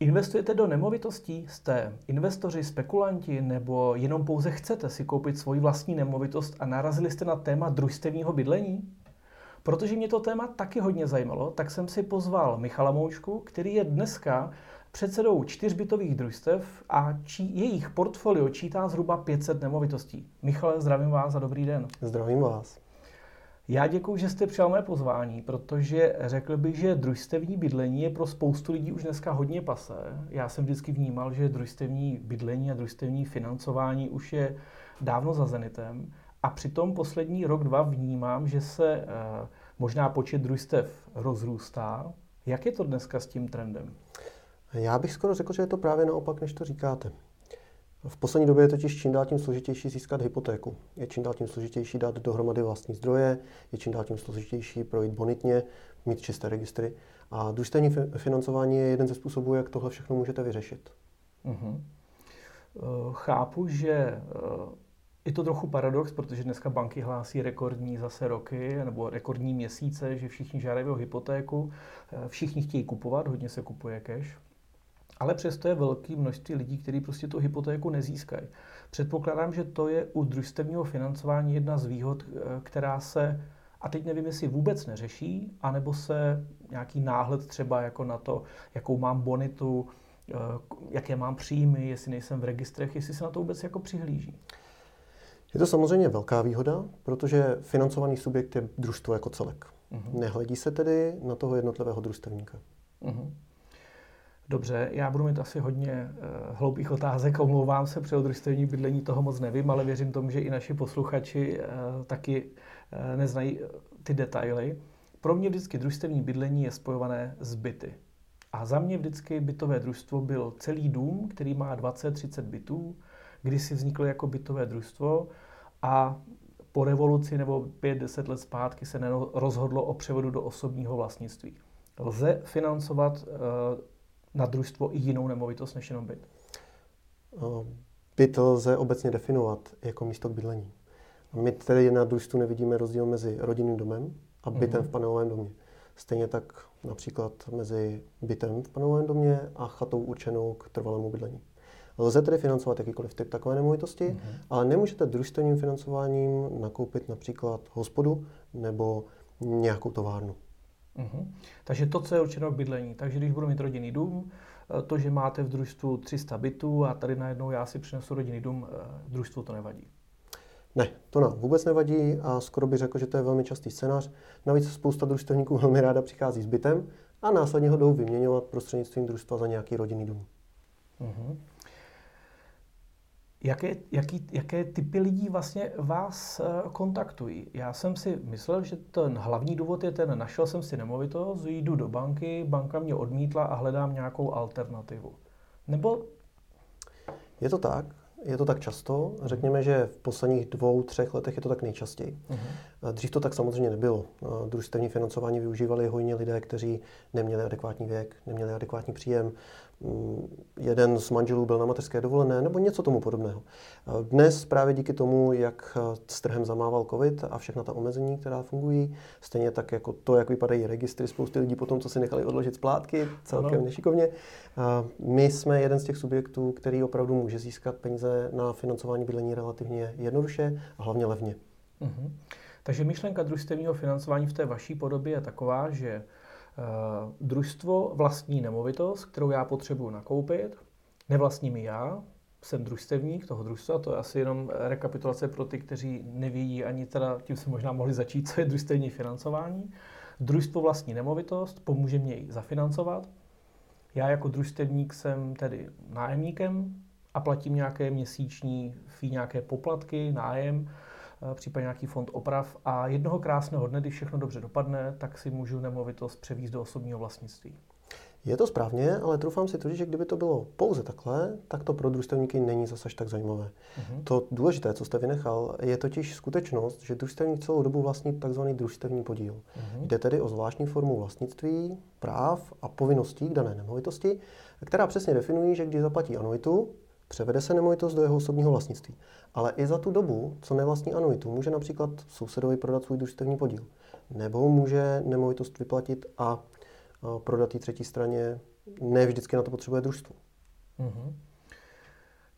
Investujete do nemovitostí? Jste investoři, spekulanti nebo jenom pouze chcete si koupit svoji vlastní nemovitost a narazili jste na téma družstevního bydlení? Protože mě to téma taky hodně zajímalo, tak jsem si pozval Michala Moučku, který je dneska předsedou čtyřbytových družstev a či, jejich portfolio čítá zhruba 500 nemovitostí. Michale, zdravím vás a dobrý den. Zdravím vás. Já děkuji, že jste přijal mé pozvání, protože řekl bych, že družstevní bydlení je pro spoustu lidí už dneska hodně pase. Já jsem vždycky vnímal, že družstevní bydlení a družstevní financování už je dávno za zenitem. A přitom poslední rok, dva vnímám, že se eh, možná počet družstev rozrůstá. Jak je to dneska s tím trendem? Já bych skoro řekl, že je to právě naopak, než to říkáte. V poslední době je totiž čím dál tím složitější získat hypotéku. Je čím dál tím složitější dát dohromady vlastní zdroje, je čím dál tím složitější projít bonitně, mít čisté registry. A družstevní financování je jeden ze způsobů, jak tohle všechno můžete vyřešit. Uh-huh. Chápu, že je to trochu paradox, protože dneska banky hlásí rekordní zase roky nebo rekordní měsíce, že všichni žádají o hypotéku, eh, všichni chtějí kupovat, hodně se kupuje cash. Ale přesto je velké množství lidí, kteří prostě tu hypotéku nezískají. Předpokládám, že to je u družstevního financování jedna z výhod, eh, která se, a teď nevím, jestli vůbec neřeší, anebo se nějaký náhled třeba jako na to, jakou mám bonitu, eh, jaké mám příjmy, jestli nejsem v registrech, jestli se na to vůbec jako přihlíží. Je to samozřejmě velká výhoda, protože financovaný subjekt je družstvo jako celek. Uh-huh. Nehledí se tedy na toho jednotlivého družstevníka. Uh-huh. Dobře, já budu mít asi hodně uh, hloupých otázek, omlouvám se, při družstevní bydlení toho moc nevím, ale věřím tomu, že i naši posluchači uh, taky uh, neznají ty detaily. Pro mě vždycky družstevní bydlení je spojované s byty. A za mě vždycky bytové družstvo byl celý dům, který má 20-30 bytů, kdysi vzniklo jako bytové družstvo a po revoluci nebo 5-10 let zpátky se rozhodlo o převodu do osobního vlastnictví. Lze financovat na družstvo i jinou nemovitost než jenom byt? Uh, byt lze obecně definovat jako místo k bydlení. My tedy na družstvu nevidíme rozdíl mezi rodinným domem a bytem mm-hmm. v panelovém domě. Stejně tak například mezi bytem v panelovém domě a chatou určenou k trvalému bydlení. Lze tedy financovat jakýkoliv typ takové nemovitosti, mm-hmm. ale nemůžete družstevním financováním nakoupit například hospodu nebo nějakou továrnu. Mm-hmm. Takže to, co je určeno k bydlení. Takže když budu mít rodinný dům, eh, to, že máte v družstvu 300 bytů a tady najednou já si přinesu rodinný dům, eh, družstvu to nevadí. Ne, to nám vůbec nevadí a skoro bych řekl, že to je velmi častý scénář. Navíc spousta družstevníků velmi ráda přichází s bytem a následně ho jdou vyměňovat prostřednictvím družstva za nějaký rodinný dům. Mm-hmm. Jaké, jaký, jaké typy lidí vlastně vás eh, kontaktují? Já jsem si myslel, že ten hlavní důvod je ten, našel jsem si nemovitost, jdu do banky, banka mě odmítla a hledám nějakou alternativu. Nebo... Je to tak. Je to tak často. Řekněme, že v posledních dvou, třech letech je to tak nejčastěji. Uh-huh. Dřív to tak samozřejmě nebylo. Družstevní financování využívali hojně lidé, kteří neměli adekvátní věk, neměli adekvátní příjem, jeden z manželů byl na mateřské dovolené nebo něco tomu podobného. Dnes právě díky tomu, jak s trhem zamával covid a všechna ta omezení, která fungují, stejně tak jako to, jak vypadají registry spousty lidí po tom, co si nechali odložit splátky, celkem ano. nešikovně. My jsme jeden z těch subjektů, který opravdu může získat peníze na financování bydlení relativně jednoduše a hlavně levně. Uh-huh. Takže myšlenka družstevního financování v té vaší podobě je taková, že družstvo vlastní nemovitost, kterou já potřebuji nakoupit, nevlastním ji já, jsem družstevník toho družstva, to je asi jenom rekapitulace pro ty, kteří nevědí ani teda, tím se možná mohli začít, co je družstevní financování. Družstvo vlastní nemovitost, pomůže mě ji zafinancovat. Já jako družstevník jsem tedy nájemníkem a platím nějaké měsíční fee, nějaké poplatky, nájem, Eh, případně nějaký fond oprav a jednoho krásného dne, když všechno dobře dopadne, tak si můžu nemovitost převízt do osobního vlastnictví. Je to správně, ale trufám si totiž, že kdyby to bylo pouze takhle, tak to pro družstevníky není zase tak zajímavé. Uh-huh. To důležité, co jste vynechal, je totiž skutečnost, že družstevník celou dobu vlastní tzv. družstevní podíl. Uh-huh. Jde tedy o zvláštní formu vlastnictví, práv a povinností k dané nemovitosti, která přesně definují, že když zaplatí anuitu, Převede se nemovitost do jeho osobního vlastnictví. Ale i za tu dobu, co nevlastní anuitu, může například sousedovi prodat svůj družstevní podíl. Nebo může nemovitost vyplatit a prodat ji třetí straně ne vždycky na to potřebuje družstvo.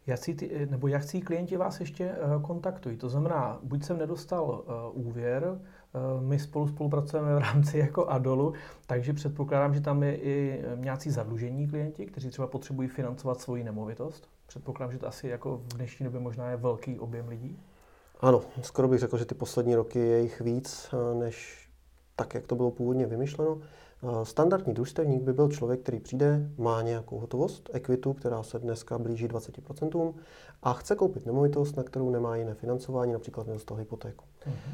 Jak si ty, nebo jak si klienti vás ještě uh, kontaktují? To znamená, buď jsem nedostal uh, úvěr, uh, my spolu spolupracujeme v rámci jako Adolu, takže předpokládám, že tam je i nějací zadlužení klienti, kteří třeba potřebují financovat svoji nemovitost. Předpokládám, že to asi jako v dnešní době možná je velký objem lidí. Ano, skoro bych řekl, že ty poslední roky je jich víc, než tak, jak to bylo původně vymyšleno. Standardní družstevník by byl člověk, který přijde, má nějakou hotovost, ekvitu, která se dneska blíží 20% a chce koupit nemovitost, na kterou nemá jiné financování, například nedostal hypotéku. Uh-huh.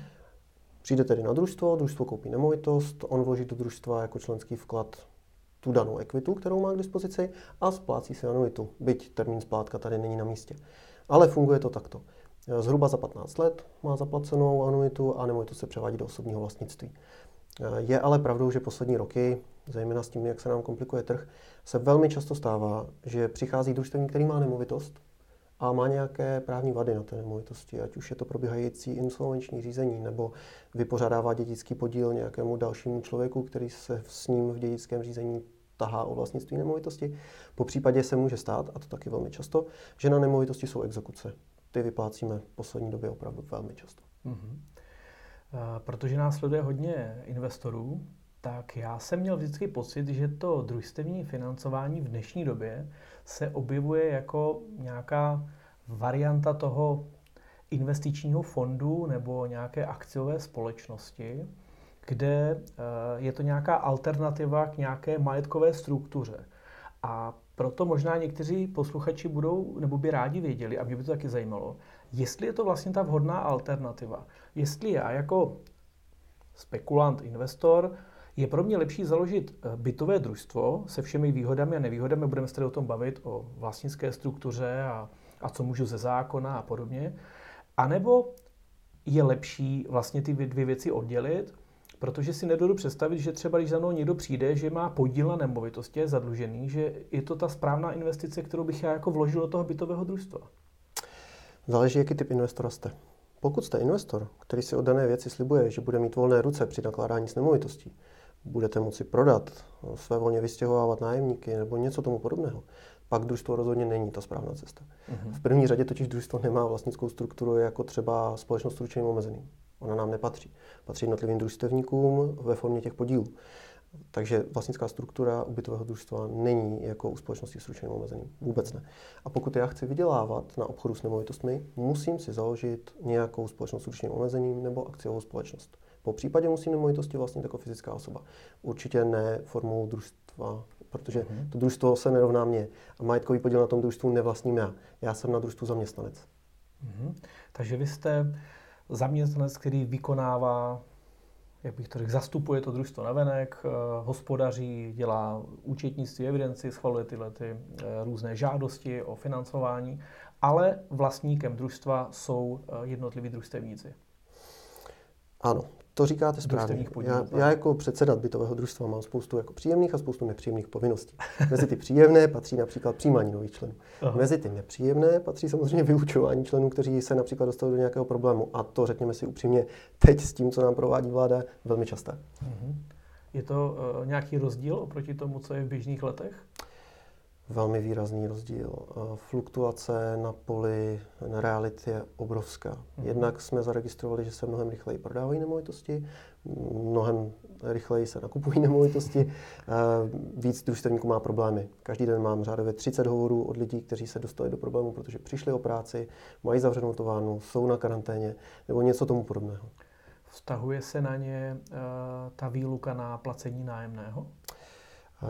Přijde tedy na družstvo, družstvo koupí nemovitost, on vloží do družstva jako členský vklad tu danou ekvitu, kterou má k dispozici a splácí si anuitu, byť termín splátka tady není na místě. Ale funguje to takto. Zhruba za 15 let má zaplacenou anuitu a nemovitost se převádí do osobního vlastnictví. Je ale pravdou, že poslední roky, zejména s tím, jak se nám komplikuje trh, se velmi často stává, že přichází družstevník, který má nemovitost a má nějaké právní vady na té nemovitosti, ať už je to probíhající insolvenční řízení, nebo vypořádává dědický podíl nějakému dalšímu člověku, který se s ním v dědickém řízení tahá o vlastnictví nemovitosti. Po případě se může stát, a to taky velmi často, že na nemovitosti jsou exekuce. Ty vyplácíme v poslední době opravdu velmi často. Mm-hmm. Protože nás sleduje hodně investorů, tak já jsem měl vždycky pocit, že to družstevní financování v dnešní době se objevuje jako nějaká varianta toho investičního fondu nebo nějaké akciové společnosti, kde eh, je to nějaká alternativa k nějaké majetkové struktuře. A proto možná někteří posluchači budou nebo by rádi věděli, a mě by to taky zajímalo, jestli je to vlastně ta vhodná alternativa. Jestli já jako spekulant, investor, je pro mě lepší založit eh, bytové družstvo se všemi výhodami a nevýhodami, budeme se tady o tom bavit, o vlastnické struktuře a, a co můžu ze zákona a podobně, anebo je lepší vlastně ty dvě věci oddělit, protože si nedodu představit, že třeba když za mnou někdo přijde, že má podíl na nemovitosti, je zadlužený, že je to ta správná investice, kterou bych já jako vložil do toho bytového družstva. Záleží, jaký typ investora jste. Pokud jste investor, který si od dané věci slibuje, že bude mít volné ruce při nakládání s nemovitostí, budete moci prodat, své volně vystěhovávat nájemníky nebo něco tomu podobného, pak družstvo rozhodně není ta správná cesta. Uh-huh. V první řadě totiž družstvo nemá vlastnickou strukturu jako třeba společnost s ručením omezeným. Ona nám nepatří. Patří jednotlivým družstevníkům ve formě těch podílů. Takže vlastnická struktura ubytového družstva není jako u společnosti s ručením omezeným. Vůbec ne. A pokud já chci vydělávat na obchodu s nemovitostmi, musím si založit nějakou společnost s ručením omezeným nebo akciovou společnost. Po případě musím nemovitosti vlastnit jako fyzická osoba. Určitě ne formou družstva, protože mm-hmm. to družstvo se nerovná mě. A majetkový podíl na tom družstvu nevlastním já. Já jsem na družstvu zaměstnanec. Mm-hmm. Takže vy jste zaměstnanec, který vykonává jak bych to řekl, zastupuje to družstvo navenek, eh, hospodaří, dělá účetnictví, evidenci, schvaluje tyhle ty eh, různé žádosti o financování, ale vlastníkem družstva jsou eh, jednotliví družstevníci. Ano, to říkáte správně. Já, já jako předseda bytového družstva mám spoustu jako příjemných a spoustu nepříjemných povinností. Mezi ty příjemné patří například přijímání nových členů. Aha. Mezi ty nepříjemné patří samozřejmě vyučování členů, kteří se například dostali do nějakého problému. A to, řekněme si upřímně, teď s tím, co nám provádí vláda, velmi časté. Mhm. Je to uh, nějaký rozdíl oproti tomu, co je v běžných letech? Velmi výrazný rozdíl. Fluktuace na poli na reality je obrovská. Mm-hmm. Jednak jsme zaregistrovali, že se mnohem rychleji prodávají nemovitosti, mnohem rychleji se nakupují nemovitosti, víc družstevníků má problémy. Každý den mám řádově 30 hovorů od lidí, kteří se dostali do problému, protože přišli o práci, mají zavřenou továrnu, jsou na karanténě nebo něco tomu podobného. Vztahuje se na ně uh, ta výluka na placení nájemného?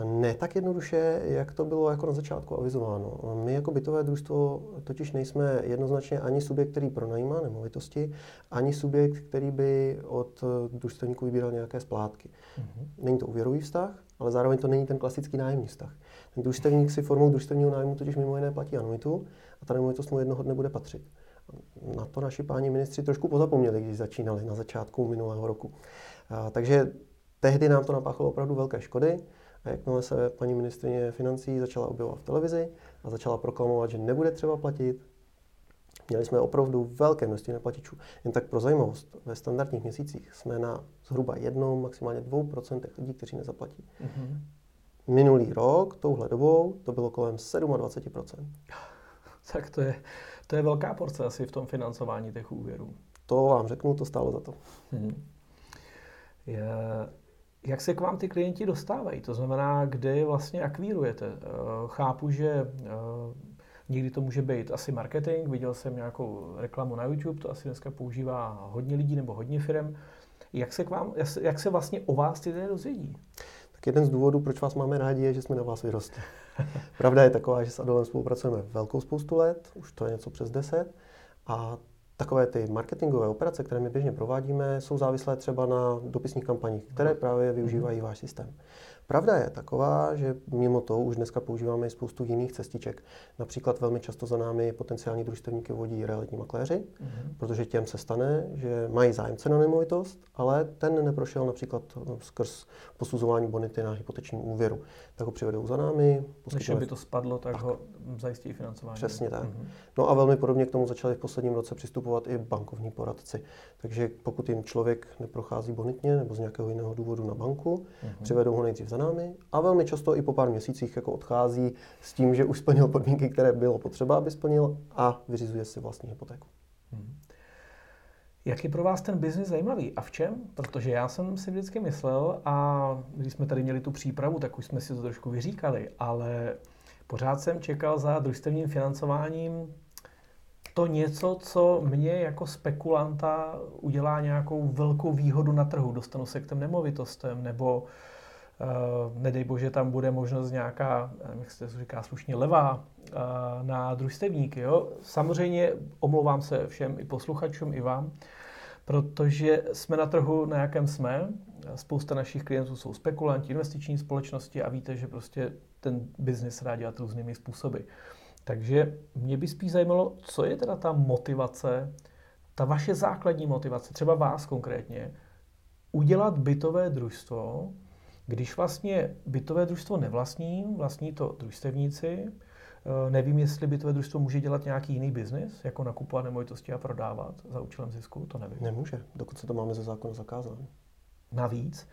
Ne tak jednoduše, jak to bylo jako na začátku avizováno. My jako bytové družstvo totiž nejsme jednoznačně ani subjekt, který pronajímá nemovitosti, ani subjekt, který by od družstevníků vybíral nějaké splátky. Mm-hmm. Není to úvěrový vztah, ale zároveň to není ten klasický nájemní vztah. Ten družstevník si formou družstevního nájmu totiž mimo jiné platí anuitu a ta nemovitost mu jednoho dne bude patřit. Na to naši páni ministři trošku pozapomněli, když začínali na začátku minulého roku. A, takže tehdy nám to napáchalo opravdu velké škody. A jakmile se paní ministrině financí začala objevovat v televizi a začala proklamovat, že nebude třeba platit, měli jsme opravdu velké množství neplatičů. Jen tak pro zajímavost, ve standardních měsících jsme na zhruba jednom, maximálně dvou procentech lidí, kteří nezaplatí. Mm-hmm. Minulý rok, touhle dobou, to bylo kolem 27%. Tak to je, to je velká porce asi v tom financování těch úvěrů. To vám řeknu, to stálo za to. Hmm. Je, jak se k vám ty klienti dostávají? To znamená, kde je vlastně akvírujete? Eh, chápu, že eh, někdy to může být asi marketing. Viděl jsem nějakou reklamu na YouTube, to asi dneska používá hodně lidí nebo hodně firm. Jak se, k vám, jak se vlastně o vás ty lidé dozvědí? Tak jeden z důvodů, proč vás máme rádi, je, že jsme na vás vyrostli. Pravda je taková, že s Adolem spolupracujeme velkou spoustu let, už to je něco přes 10, a takové ty marketingové operace, které my běžně provádíme, jsou závislé třeba na dopisních kampaních, které právě využívají váš systém. Pravda je taková, že mimo to už dneska používáme i spoustu jiných cestiček. Například velmi často za námi potenciální družstevníky vodí realitní makléři, mm-hmm. protože těm se stane, že mají zájemce na nemovitost, ale ten neprošel například no, skrz posuzování bonity na hypoteční úvěru. Tak ho přivedou za námi. Když by to spadlo, tak, tak. ho zajistí financování. Přesně tak. Mm-hmm. No a velmi podobně k tomu začali v posledním roce přistupovat i bankovní poradci. Takže pokud jim člověk neprochází bonitně nebo z nějakého jiného důvodu na banku, mm-hmm. přivedou ho nejdřív za námi a velmi často i po pár měsících jako odchází s tím, že už splnil podmínky, které bylo potřeba, aby splnil a vyřizuje si vlastní hypotéku. Hmm. Jak je pro vás ten biznis zajímavý a v čem? Protože já jsem si vždycky myslel a když jsme tady měli tu přípravu, tak už jsme si to trošku vyříkali, ale pořád jsem čekal za družstevním financováním to něco, co mě jako spekulanta udělá nějakou velkou výhodu na trhu. Dostanu se k těm nemovitostem nebo Uh, nedej bože, tam bude možnost nějaká, jak se to říká slušně, levá uh, na družstevníky. Jo? Samozřejmě omlouvám se všem i posluchačům, i vám, protože jsme na trhu, na jakém jsme. Spousta našich klientů jsou spekulanti, investiční společnosti a víte, že prostě ten biznis dá dělat různými způsoby. Takže mě by spíš zajímalo, co je teda ta motivace, ta vaše základní motivace, třeba vás konkrétně, udělat bytové družstvo, když vlastně bytové družstvo nevlastní, vlastní to družstevníci, eh, nevím, jestli bytové družstvo může dělat nějaký jiný biznis, jako nakupovat nemovitosti a prodávat za účelem zisku, to nevím. Nemůže, dokud se to máme ze zákona zakázáno. Navíc.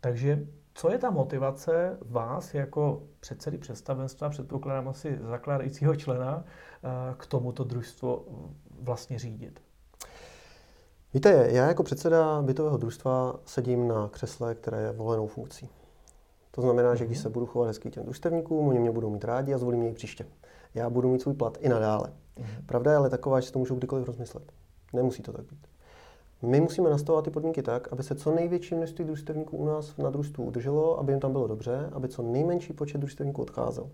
Takže co je ta motivace vás jako předsedy představenstva, předpokládám asi zakládajícího člena, eh, k tomuto družstvo vlastně řídit? Víte, já jako předseda bytového družstva sedím na křesle, které je volenou funkcí. To znamená, že když mhm. se budu chovat hezky těm družstevníkům, oni mě budou mít rádi a zvolí mě i příště. Já budu mít svůj plat i nadále. Mhm. Pravda je ale taková, že si to můžou kdykoliv rozmyslet. Nemusí to tak být. My musíme nastavovat ty podmínky tak, aby se co největší množství družstevníků u nás na družstvu udrželo, aby jim tam bylo dobře, aby co nejmenší počet družstevníků odcházel.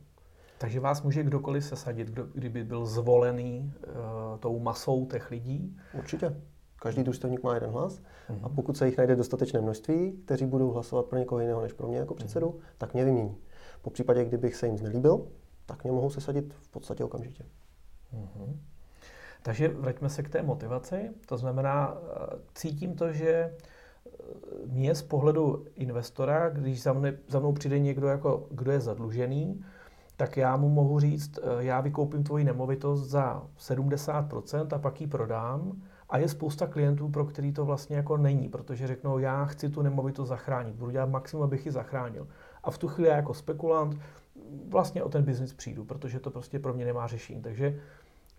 Takže vás může kdokoliv sesadit, kdo, kdyby byl zvolený uh, tou masou těch lidí? Určitě. Každý družstevník má jeden hlas mm-hmm. a pokud se jich najde dostatečné množství, kteří budou hlasovat pro někoho jiného než pro mě jako předsedu, mm-hmm. tak mě vymění. Po případě, kdybych se jim znelíbil, tak mě mohou sesadit v podstatě okamžitě. Mm-hmm. Takže vraťme se k té motivaci. To znamená, eh, cítím to, že eh, mě z pohledu investora, když za, mne, za mnou přijde někdo, jako, kdo je zadlužený, tak já mu mohu říct, eh, já vykoupím tvoji nemovitost za 70% a pak ji prodám a je spousta klientů, pro který to vlastně jako není, protože řeknou, já chci tu nemovitost zachránit, budu dělat maximum, abych ji zachránil. A v tu chvíli já jako spekulant vlastně o ten biznis přijdu, protože to prostě pro mě nemá řešení. Takže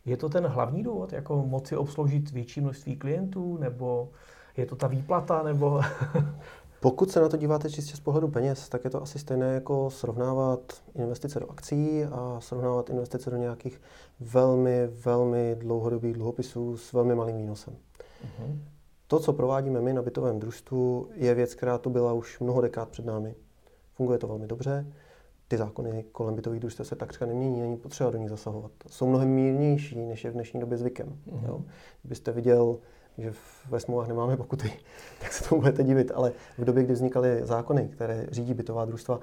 je to ten hlavní důvod, jako moci obsloužit větší množství klientů, nebo je to ta výplata, nebo... Pokud se na to díváte čistě z pohledu peněz, tak je to asi stejné jako srovnávat investice do akcí a srovnávat investice do nějakých velmi, velmi dlouhodobých dluhopisů s velmi malým výnosem. Uh-huh. To, co provádíme my na bytovém družstvu, je věc, která tu byla už mnoho dekád před námi. Funguje to velmi dobře. Ty zákony kolem bytových družstev se takřka nemění, není potřeba do nich zasahovat. Jsou mnohem mírnější, než je v dnešní době zvykem. Uh-huh. Jo? Kdybyste viděl že ve smlouvách nemáme pokuty, tak se tomu budete divit. Ale v době, kdy vznikaly zákony, které řídí bytová družstva,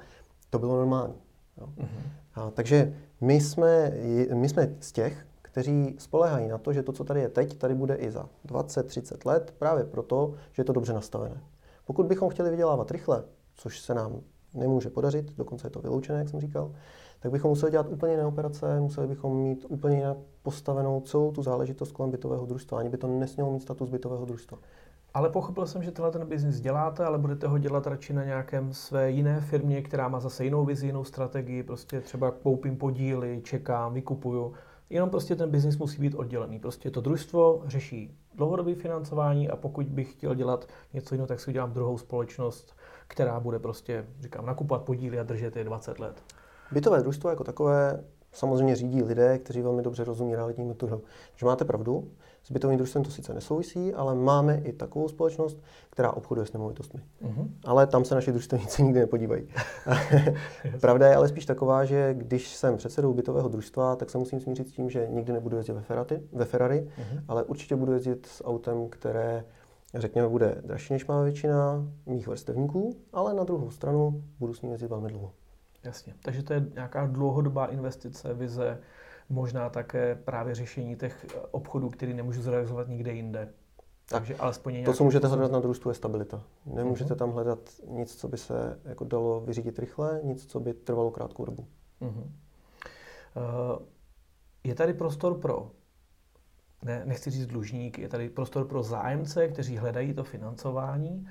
to bylo normální. Jo. Mm-hmm. A, takže my jsme, my jsme z těch, kteří spolehají na to, že to, co tady je teď, tady bude i za 20-30 let, právě proto, že je to dobře nastavené. Pokud bychom chtěli vydělávat rychle, což se nám nemůže podařit, dokonce je to vyloučené, jak jsem říkal, tak bychom museli dělat úplně jiné operace, museli bychom mít úplně jinak postavenou celou tu záležitost kolem bytového družstva. Ani by to nesmělo mít status bytového družstva. Ale pochopil jsem, že tenhle ten biznis děláte, ale budete ho dělat radši na nějakém své jiné firmě, která má zase jinou vizi, jinou strategii. Prostě třeba koupím podíly, čekám, vykupuju. Jenom prostě ten biznis musí být oddělený. Prostě to družstvo řeší dlouhodobé financování a pokud bych chtěl dělat něco jiného, tak si udělám druhou společnost, která bude prostě, říkám, nakupovat podíly a držet je 20 let. Bytové družstvo jako takové samozřejmě řídí lidé, kteří velmi dobře rozumí realitnímu trhu. Že máte pravdu, s bytovým družstvem to sice nesouvisí, ale máme i takovou společnost, která obchoduje s nemovitostmi. Uh-huh. Ale tam se naši družstevníci nikdy nepodívají. Pravda je ale spíš taková, že když jsem předsedou bytového družstva, tak se musím smířit s tím, že nikdy nebudu jezdit ve Ferrari, ve Ferrari uh-huh. ale určitě budu jezdit s autem, které řekněme, bude dražší než má většina mých vrstevníků, ale na druhou stranu budu s ním jezdit velmi dlouho. Jasně, takže to je nějaká dlouhodobá investice, vize, možná také právě řešení těch obchodů, který nemůžu zrealizovat nikde jinde. Takže alespoň to, co můžete hledat na družstvu, je stabilita. Nemůžete uh-huh. tam hledat nic, co by se jako dalo vyřídit rychle, nic, co by trvalo krátkou dobu. Uh-huh. Uh, je tady prostor pro, ne, nechci říct dlužník, je tady prostor pro zájemce, kteří hledají to financování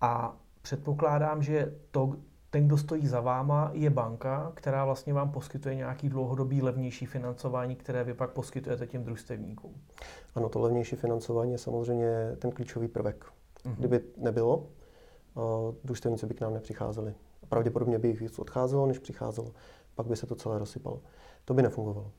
a předpokládám, že to, ten, kdo stojí za váma, je banka, která vlastně vám poskytuje nějaký dlouhodobý levnější financování, které vy pak poskytujete těm družstevníkům. Ano, to levnější financování je samozřejmě ten klíčový prvek. Uh-huh. Kdyby nebylo, družstevníci by k nám nepřicházeli. Pravděpodobně by jich víc odcházelo, než přicházelo. Pak by se to celé rozsypalo. To by nefungovalo.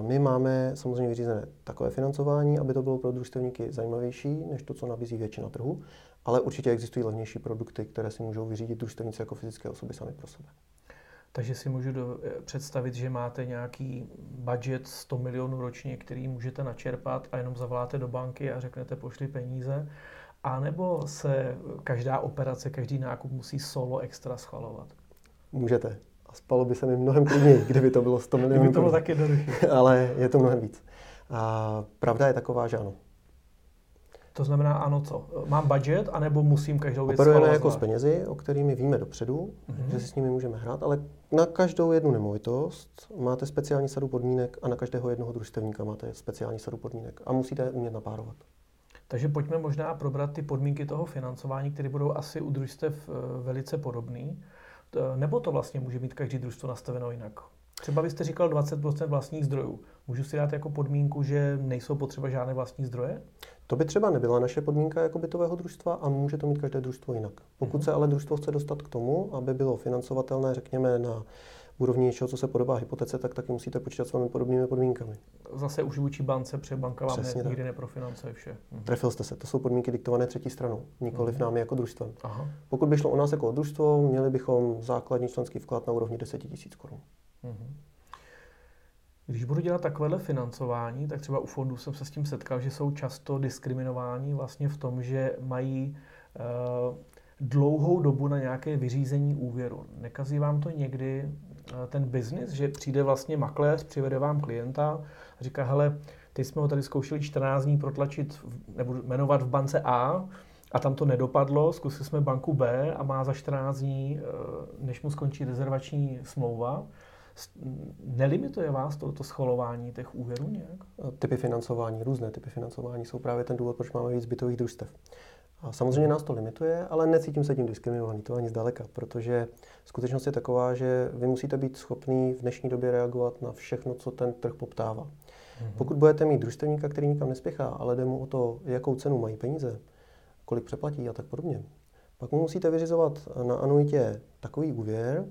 My máme samozřejmě vyřízené takové financování, aby to bylo pro družstevníky zajímavější než to, co nabízí většina trhu, ale určitě existují levnější produkty, které si můžou vyřídit družstevníci jako fyzické osoby sami pro sebe. Takže si můžu do, eh, představit, že máte nějaký budget 100 milionů ročně, který můžete načerpat a jenom zavoláte do banky a řeknete pošli peníze. A nebo se každá operace, každý nákup musí solo extra schvalovat? Můžete. A spalo by se mi mnohem klidněji, kdyby to bylo 100 milionů. Kdyby to bylo taky Ale je to mnohem víc. A pravda je taková, že ano. To znamená, ano, co? Mám budget, anebo musím každou věc Operujeme jako s penězi, o kterými víme dopředu, mm-hmm. že si s nimi můžeme hrát, ale na každou jednu nemovitost máte speciální sadu podmínek a na každého jednoho družstevníka máte speciální sadu podmínek a musíte je umět napárovat. Takže pojďme možná probrat ty podmínky toho financování, které budou asi u družstev eh, velice podobné. Nebo to vlastně může mít každý družstvo nastaveno jinak? Třeba byste říkal 20% vlastních zdrojů. Můžu si dát jako podmínku, že nejsou potřeba žádné vlastní zdroje? To by třeba nebyla naše podmínka jako bytového družstva a může to mít každé družstvo jinak. Pokud mm-hmm. se ale družstvo chce dostat k tomu, aby bylo financovatelné, řekněme, na úrovni něčeho, co se podobá hypotece, tak taky musíte počítat s velmi podobnými podmínkami. Zase už vůči bance, protože banka vám ne, nikdy neprofinancuje vše. Mhm. Trefil jste se, to jsou podmínky diktované třetí stranou, nikoliv mhm. námi jako družstvem. Aha. Pokud by šlo o nás jako o družstvo, měli bychom základní členský vklad na úrovni 10 000 korun. Mhm. Když budu dělat takovéhle financování, tak třeba u fondů jsem se s tím setkal, že jsou často diskriminováni vlastně v tom, že mají uh, dlouhou dobu na nějaké vyřízení úvěru. Nekazí vám to někdy uh, ten biznis, že přijde vlastně makléř, přivede vám klienta a říká, hele, teď jsme ho tady zkoušeli 14 dní protlačit, nebo jmenovat v bance A, a tam to nedopadlo, zkusili jsme banku B a má za 14 dní, uh, než mu skončí rezervační smlouva, Nelimituje vás to, to schvalování těch úvěrů nějak? Typy financování, různé typy financování jsou právě ten důvod, proč máme víc bytových družstev. A samozřejmě nás to limituje, ale necítím se tím diskriminovaný, to ani zdaleka, protože skutečnost je taková, že vy musíte být schopný v dnešní době reagovat na všechno, co ten trh poptává. Mm-hmm. Pokud budete mít družstevníka, který nikam nespěchá, ale jde mu o to, jakou cenu mají peníze, kolik přeplatí a tak podobně, pak mu musíte vyřizovat na anuitě takový úvěr,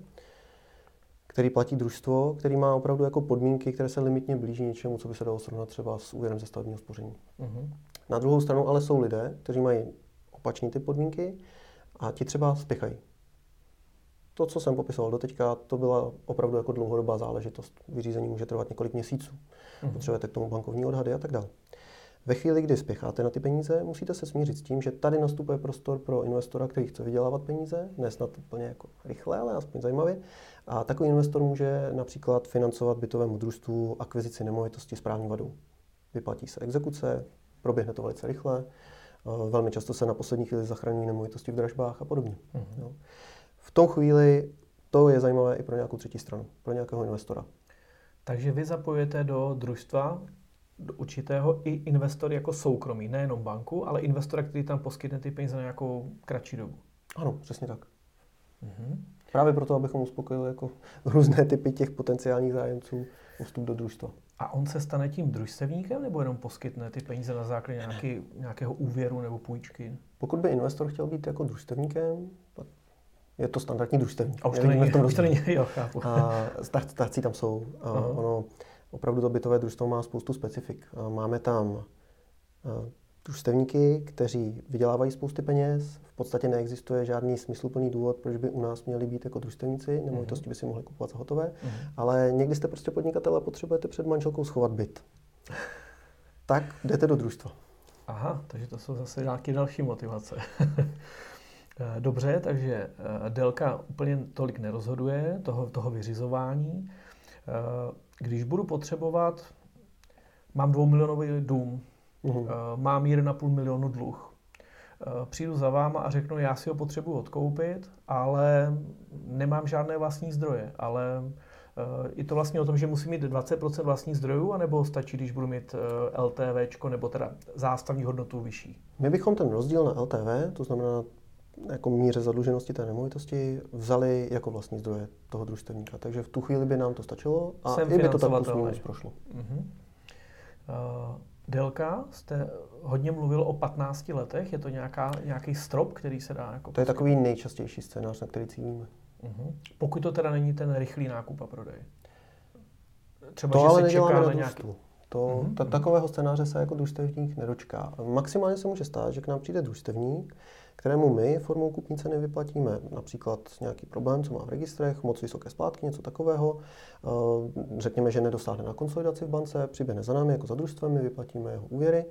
který platí družstvo, který má opravdu jako podmínky, které se limitně blíží něčemu, co by se dalo srovnat třeba s úvěrem ze stavebního spoření. Uh-huh. Na druhou stranu ale jsou lidé, kteří mají opačný ty podmínky a ti třeba spěchají. To, co jsem popisoval doteďka, to byla opravdu jako dlouhodobá záležitost. Vyřízení může trvat několik měsíců. Uh-huh. Potřebujete k tomu bankovní odhady a tak dále. Ve chvíli, kdy spěcháte na ty peníze, musíte se smířit s tím, že tady nastupuje prostor pro investora, který chce vydělávat peníze, ne snad úplně jako rychle, ale aspoň zajímavě. A takový investor může například financovat bytovému družstvu akvizici nemovitosti správní vadou. Vyplatí se exekuce, proběhne to velice rychle, velmi často se na poslední chvíli zachraňují nemovitosti v dražbách a podobně. Mm-hmm. V tom chvíli to je zajímavé i pro nějakou třetí stranu, pro nějakého investora. Takže vy zapojujete do družstva do určitého i investor jako soukromý, nejenom banku, ale investora, který tam poskytne ty peníze na nějakou kratší dobu. Ano, přesně tak. Mm-hmm. Právě proto, abychom uspokojili jako různé typy těch potenciálních zájemců o vstup do družstva. A on se stane tím družstevníkem nebo jenom poskytne ty peníze na základě nějaký, nějakého úvěru nebo půjčky? Pokud by investor chtěl být jako družstevníkem, tak je to standardní družstevník. A už to není, už to není, jo, chápu. A starci tam jsou. A uh-huh. ono, opravdu to bytové družstvo má spoustu specifik. Máme tam družstevníky, kteří vydělávají spousty peněz, v podstatě neexistuje žádný smysluplný důvod, proč by u nás měli být jako družstevníci, nemovitosti by si mohli kupovat za hotové, uh-huh. ale někdy jste prostě podnikatel a potřebujete před manželkou schovat byt. tak jdete do družstva. Aha, takže to jsou zase nějaké další motivace. Eh, dobře, takže eh, délka úplně tolik nerozhoduje toho, toho vyřizování. Eh, když budu potřebovat, mám dvoumilionový dům, uhum. mám 1,5 milionu dluh, přijdu za váma a řeknu, já si ho potřebuji odkoupit, ale nemám žádné vlastní zdroje, ale je to vlastně o tom, že musím mít 20% vlastních zdrojů, anebo stačí, když budu mít LTV, nebo teda zástavní hodnotu vyšší? My bychom ten rozdíl na LTV, to znamená jako míře zadluženosti té nemovitosti vzali jako vlastní zdroje toho družstevníka. Takže v tu chvíli by nám to stačilo a Jsem i by to tak plus minus prošlo. Uh-huh. Uh, Delka, jste hodně mluvil o 15 letech, je to nějaká, nějaký strop, který se dá jako... To je takový nejčastější scénář, na který cílíme. Uh-huh. Pokud to teda není ten rychlý nákup a prodej. Třeba, to že ale se čeká na, nějaký... To, uh-huh. ta, takového scénáře se jako družstevník nedočká. Maximálně se může stát, že k nám přijde družstevník, kterému my formou kupní ceny vyplatíme například nějaký problém, co má v registrech, moc vysoké splátky, něco takového. Eh, řekněme, že nedosáhne na konsolidaci v bance, přiběhne za námi jako za družstvem, my vyplatíme jeho úvěry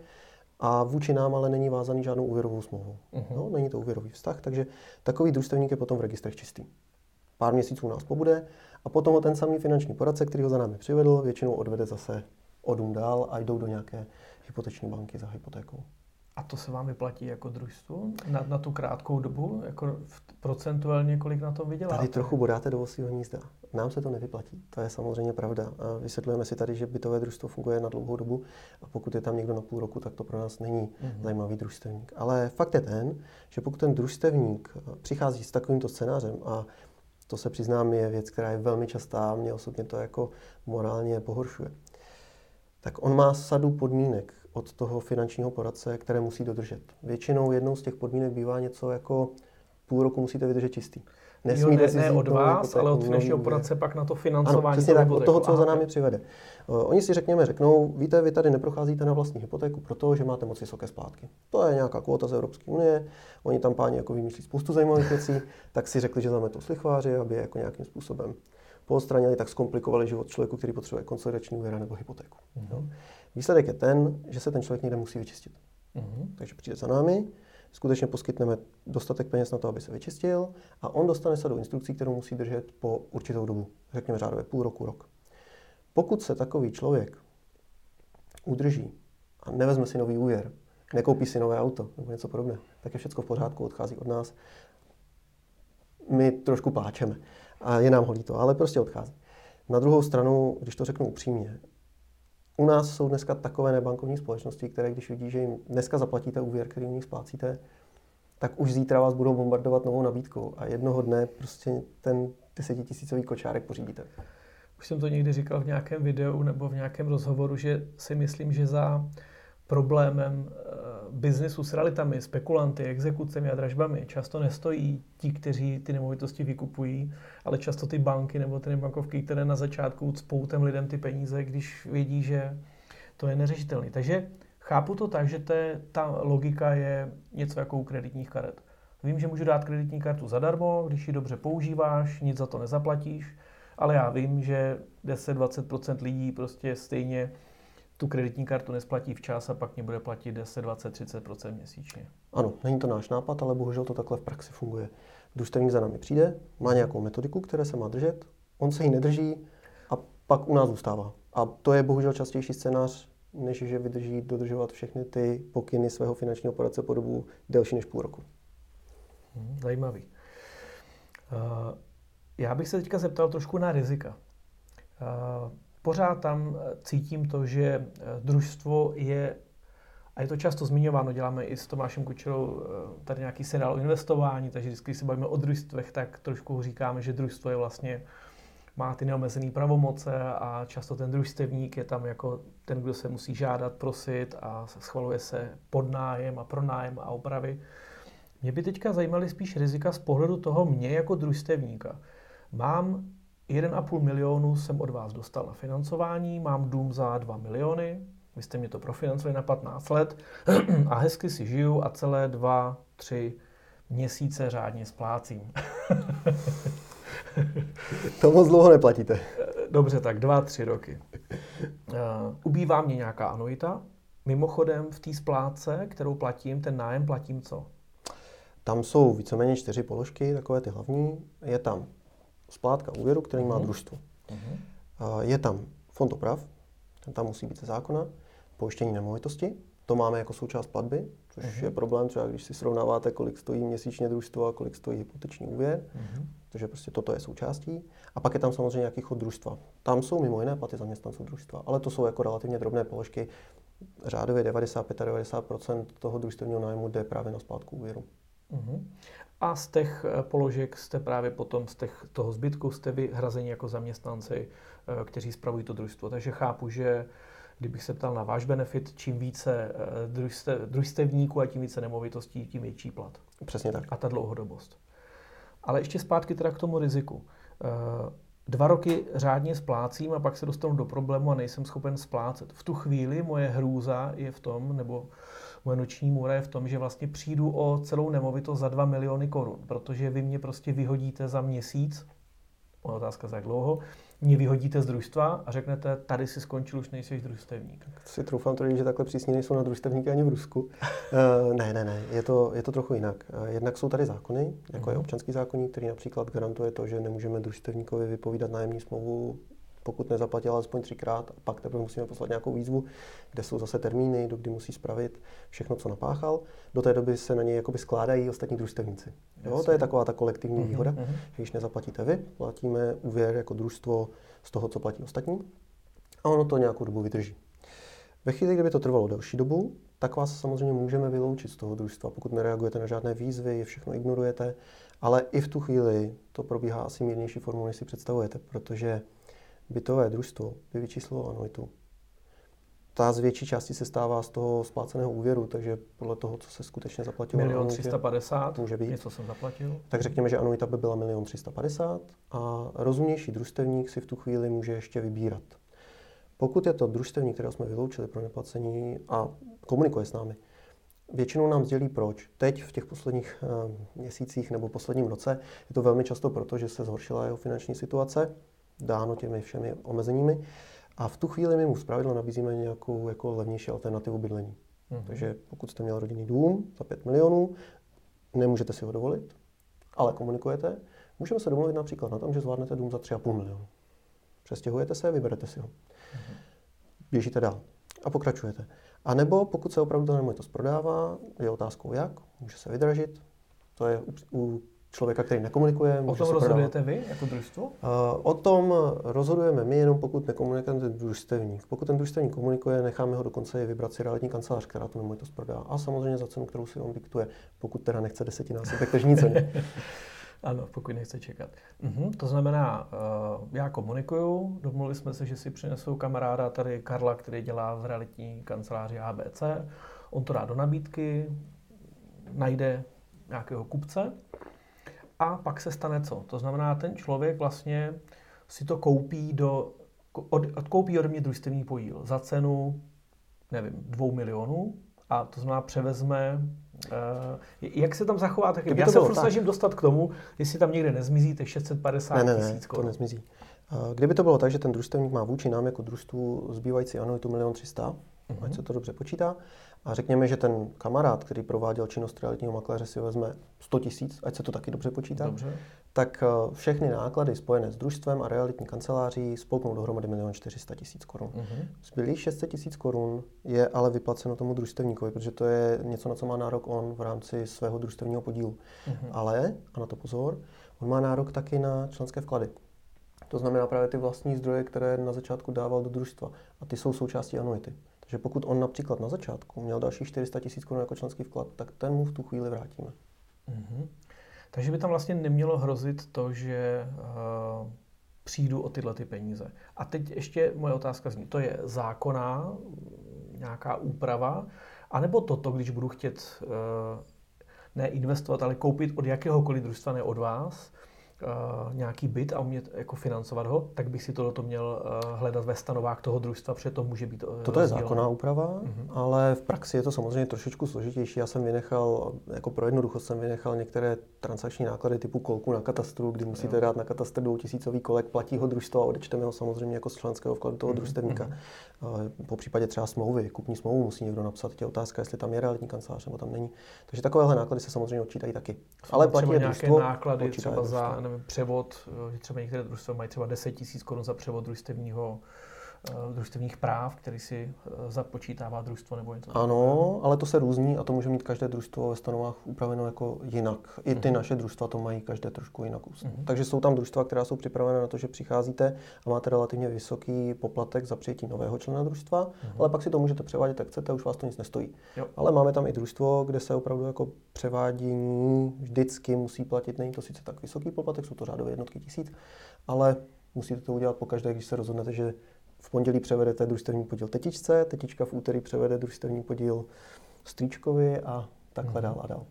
a vůči nám ale není vázaný žádnou úvěrovou smlouvu. Uh-huh. No, není to úvěrový vztah, takže takový družstevník je potom v registrech čistý. Pár měsíců nás pobude a potom ho ten samý finanční poradce, který ho za námi přivedl, většinou odvede zase o dům dál a jdou do nějaké hypoteční banky za hypotékou. A to se vám vyplatí jako družstvu na, na tu krátkou dobu? Jako procentuálně kolik na tom vyděláte? Tady trochu bodáte do osího hnízda. Nám se to nevyplatí. To je samozřejmě pravda. A vysvětlujeme si tady, že bytové družstvo funguje na dlouhou dobu a pokud je tam někdo na půl roku, tak to pro nás není mm-hmm. zajímavý družstevník. Ale fakt je ten, že pokud ten družstevník přichází s takovýmto scénářem a to se přiznám, je věc, která je velmi častá, mě osobně to jako morálně pohoršuje. Tak on má sadu podmínek, od toho finančního poradce, které musí dodržet. Většinou jednou z těch podmínek bývá něco jako půl roku musíte vydržet čistý. Nesmíte jo, ne, ne od vás, ale od finančního poradce pak na to financování. Ano, přesně tak, od toho, co za námi přivede. Oni si řekněme, řeknou, víte, vy tady neprocházíte na vlastní hypotéku, protože máte moc vysoké splátky. To je nějaká kvota z Evropské unie, oni tam páni jako vymýšlí spoustu zajímavých věcí, tak si řekli, že zametou slichváři, aby je jako nějakým způsobem poodstranili, tak zkomplikovali život člověku, který potřebuje konsolidační úvěr nebo hypotéku. Mm-hmm. Výsledek je ten, že se ten člověk někde musí vyčistit. Mm-hmm. Takže přijde za námi, skutečně poskytneme dostatek peněz na to, aby se vyčistil a on dostane se do instrukcí, kterou musí držet po určitou dobu, řekněme řádově půl roku, rok. Pokud se takový člověk udrží a nevezme si nový úvěr, nekoupí si nové auto nebo něco podobného, tak je všechno v pořádku, odchází od nás. My trošku pláčeme a je nám holí to, ale prostě odchází. Na druhou stranu, když to řeknu upřímně, u nás jsou dneska takové nebankovní společnosti, které když vidí, že jim dneska zaplatíte úvěr, který nich splácíte, tak už zítra vás budou bombardovat novou nabídkou a jednoho dne prostě ten desetitisícový kočárek pořídíte. Už jsem to někdy říkal v nějakém videu nebo v nějakém rozhovoru, že si myslím, že za problémem eh, biznesu s realitami, spekulanty, exekucemi a dražbami často nestojí ti, kteří ty nemovitosti vykupují, ale často ty banky nebo ty bankovky, které na začátku cpou těm lidem ty peníze, když vědí, že to je neřešitelné. Takže chápu to tak, že te, ta logika je něco jako u kreditních karet. Vím, že můžu dát kreditní kartu zadarmo, když ji dobře používáš, nic za to nezaplatíš, ale já vím, že 10-20% lidí prostě stejně tu kreditní kartu nesplatí včas a pak mě bude platit 10, 20, 30% měsíčně. Ano, není to náš nápad, ale bohužel to takhle v praxi funguje. Družstevník za námi přijde, má nějakou metodiku, které se má držet, on se jí nedrží a pak u nás zůstává. A to je bohužel častější scénář, než že vydrží dodržovat všechny ty pokyny svého finančního poradce po dobu delší než půl roku. Hmm, zajímavý. Uh, já bych se teďka zeptal trošku na rizika. Pořád tam eh, cítím to, že eh, družstvo je, a je to často zmiňováno, děláme i s Tomášem Kučerou tady nějaký seriál o investování, takže vždycky, když se bavíme o družstvech, tak trošku říkáme, že družstvo je vlastně má ty neomezené pravomoce a často ten družstevník je tam jako ten, kdo se musí žádat, prosit a schvaluje se podnájem a pronájem a opravy. Mě by teďka zajímaly spíš rizika z pohledu toho mě jako družstevníka. Mám 1,5 milionu jsem od vás dostal na financování, mám dům za 2 miliony, vy jste mě to profinancovali na 15 let a hezky si žiju a celé 2, 3 měsíce řádně splácím. to moc dlouho neplatíte. Dobře, tak 2-3 roky. Uh, ubývá mě nějaká anuita. Mimochodem v té splátce, kterou platím, ten nájem platím co? Tam jsou víceméně čtyři položky, takové ty hlavní. Je tam splátka úvěru, který uh-huh. má mhm. družstvo. Uh-huh. Je tam fond oprav, ten tam musí být ze zákona, pojištění nemovitosti, to máme jako součást platby, což uh-huh. je problém třeba, když si srovnáváte, kolik stojí měsíčně družstvo a kolik stojí hypoteční úvěr, uh-huh. protože prostě toto je součástí. A pak je tam samozřejmě nějaký chod družstva. Tam jsou mimo jiné platy zaměstnanců družstva, ale to jsou jako relativně drobné položky. Řádově 95-90% toho družstevního nájmu jde právě na splátku úvěru. Uh-huh. A z těch eh, položek jste právě potom, z těch, toho zbytku jste vy hrazeni jako zaměstnanci, eh, kteří spravují to družstvo. Takže chápu, že kdybych se ptal na váš benefit, čím více eh, družstevníků a tím více nemovitostí, tím větší plat. Přesně tak. A ta dlouhodobost. Ale ještě zpátky teda k tomu riziku. Dva roky řádně splácím a pak se dostanu do problému a nejsem schopen splácet. V tu chvíli moje hrůza je v tom, nebo moje noční můra je v tom, že vlastně přijdu o celou nemovitost za 2 miliony korun, protože vy mě prostě vyhodíte za měsíc, otázka za jak dlouho, mě vyhodíte z družstva a řeknete, tady si skončil, už nejsi družstevník. Tak si troufám tvrdit, že takhle přísně nejsou na družstevníky ani v Rusku. uh, ne, ne, ne, je to, je to trochu jinak. Uh, jednak jsou tady zákony, jako uh-huh. je mhm. občanský zákonník, který například garantuje to, že nemůžeme družstevníkovi vypovídat nájemní smlouvu pokud nezaplatil alespoň třikrát, a pak teprve musíme poslat nějakou výzvu, kde jsou zase termíny, do kdy musí spravit všechno, co napáchal. Do té doby se na něj jakoby skládají ostatní družstevníci. Jo, to je taková ta kolektivní mm-hmm, výhoda, mm-hmm. že když nezaplatíte vy, platíme úvěr jako družstvo z toho, co platí ostatní a ono to nějakou dobu vydrží. Ve chvíli, kdyby to trvalo delší dobu, tak vás samozřejmě můžeme vyloučit z toho družstva, pokud nereagujete na žádné výzvy, všechno ignorujete, ale i v tu chvíli to probíhá asi mírnější formou, než si představujete, protože bytové družstvo by vyčíslilo anuitu. Ta z větší části se stává z toho spláceného úvěru, takže podle toho, co se skutečně zaplatilo. Milion 350, může být. něco jsem zaplatil. Tak řekněme, že anuita by byla milion 350 a rozumnější družstevník si v tu chvíli může ještě vybírat. Pokud je to družstevník, kterého jsme vyloučili pro neplacení a komunikuje s námi, většinou nám sdělí proč. Teď v těch posledních uh, měsících nebo posledním roce je to velmi často proto, že se zhoršila jeho finanční situace, dáno těmi všemi omezeními. A v tu chvíli my mu zpravidla nabízíme nějakou jako levnější alternativu bydlení. Mm-hmm. Takže pokud jste měl rodinný dům za 5 milionů, nemůžete si ho dovolit, ale komunikujete, můžeme se domluvit například na tom, že zvládnete dům za 3,5 milionu. Přestěhujete se, vyberete si ho. Mm-hmm. Běžíte dál a pokračujete. A nebo pokud se opravdu ta nemovitost prodává, je otázkou jak, může se vydražit. To je u, u člověka, který nekomunikuje. O tom rozhodujete vy jako družstvo? Uh, o tom rozhodujeme my, jenom pokud nekomunikuje ten družstevník. Pokud ten družstevník komunikuje, necháme ho dokonce i vybrat si realitní kancelář, která tu nemovitost prodá. A samozřejmě za cenu, kterou si on diktuje, pokud teda nechce desetinásobek tržní ceny. Ano, pokud nechce čekat. Uh-huh. To znamená, uh, já komunikuju, domluvili jsme se, že si přinesou kamaráda tady Karla, který dělá v realitní kanceláři ABC. On to dá do nabídky, najde nějakého kupce a pak se stane co? To znamená, ten člověk vlastně si to koupí do, od, odkoupí ode mě družstevní podíl za cenu, nevím, dvou milionů a to znamená převezme Uh, jak se tam zachová? Tak já se furt snažím dostat k tomu, jestli tam někde nezmizí těch 650 ne, ne, ne, tisíc korun. to nezmizí. Uh, kdyby to bylo tak, že ten družstevník má vůči nám jako družstvu zbývající anuitu 1 300 000, uh-huh. ať se to dobře počítá, a řekněme, že ten kamarád, který prováděl činnost realitního makléře, si vezme 100 tisíc, ať se to taky dobře počítá, dobře. tak eh, všechny náklady spojené s družstvem a realitní kanceláří spolknou dohromady 1 400 tisíc korun. Uh-huh. Zbylých 600 tisíc korun je ale vyplaceno tomu družstevníkovi, protože to je něco, na co má nárok on v rámci svého družstevního podílu. Uh-huh. Ale, a na to pozor, on má nárok taky na členské vklady. To znamená právě ty vlastní zdroje, které na začátku dával do družstva. A ty jsou součástí anuity. Takže pokud on například na začátku měl další 400 tisíc korun jako členský vklad, tak ten mu v tu chvíli vrátíme. Mm-hmm. Takže by tam vlastně nemělo hrozit to, že uh, přijdu o tyhle ty peníze. A teď ještě moje otázka zní, to je zákonná nějaká úprava, anebo toto, když budu chtět uh, ne investovat, ale koupit od jakéhokoliv družstva, ne od vás, uh, nějaký byt a umět jako financovat ho, tak bych si tohle měl uh, hledat ve stanovách toho družstva, protože to může být uh, Toto je zákonná úprava, uh-huh. ale v praxi je to samozřejmě trošičku složitější. Já jsem vynechal, jako pro jednoduchost jsem vynechal některé transakční náklady typu kolku na katastru, kdy musíte jo. dát na katastr dvoutisícový kolek, platí ho družstvo a odečteme ho samozřejmě jako z členského vkladu toho uh-huh. družstevníka. Uh-huh. Po případě třeba smlouvy, kupní smlouvu musí někdo napsat, je otázka, jestli tam je realitní kancelář nebo tam není. Takže takovéhle náklady se samozřejmě odčítají taky. Jsou ale platí nějaké družstvo, náklady třeba za převod, eh, třeba některé družstva mají třeba 10 000 korun za převod družstevního družstevních práv, který si eh, započítává družstvo nebo něco Ano, ale to se různí a to může mít každé družstvo ve stanovách upraveno jako jinak. I ty uh-huh. naše družstva to mají každé trošku jinak. Uh-huh. Takže jsou tam družstva, která jsou připravené na to, že přicházíte a máte relativně vysoký poplatek za přijetí nového člena družstva, uh-huh. ale pak si to můžete převádět, jak chcete, už vás to nic nestojí. Jo. Ale máme tam i družstvo, kde se opravdu jako převádění vždycky musí platit. Není to sice tak vysoký poplatek, jsou to řádové jednotky tisíc, ale musíte to udělat pokaždé, když se rozhodnete, že v pondělí převedete družstevní podíl tetičce, tetička v úterý převede družstevní podíl strýčkovi a takhle mm. dál a dál.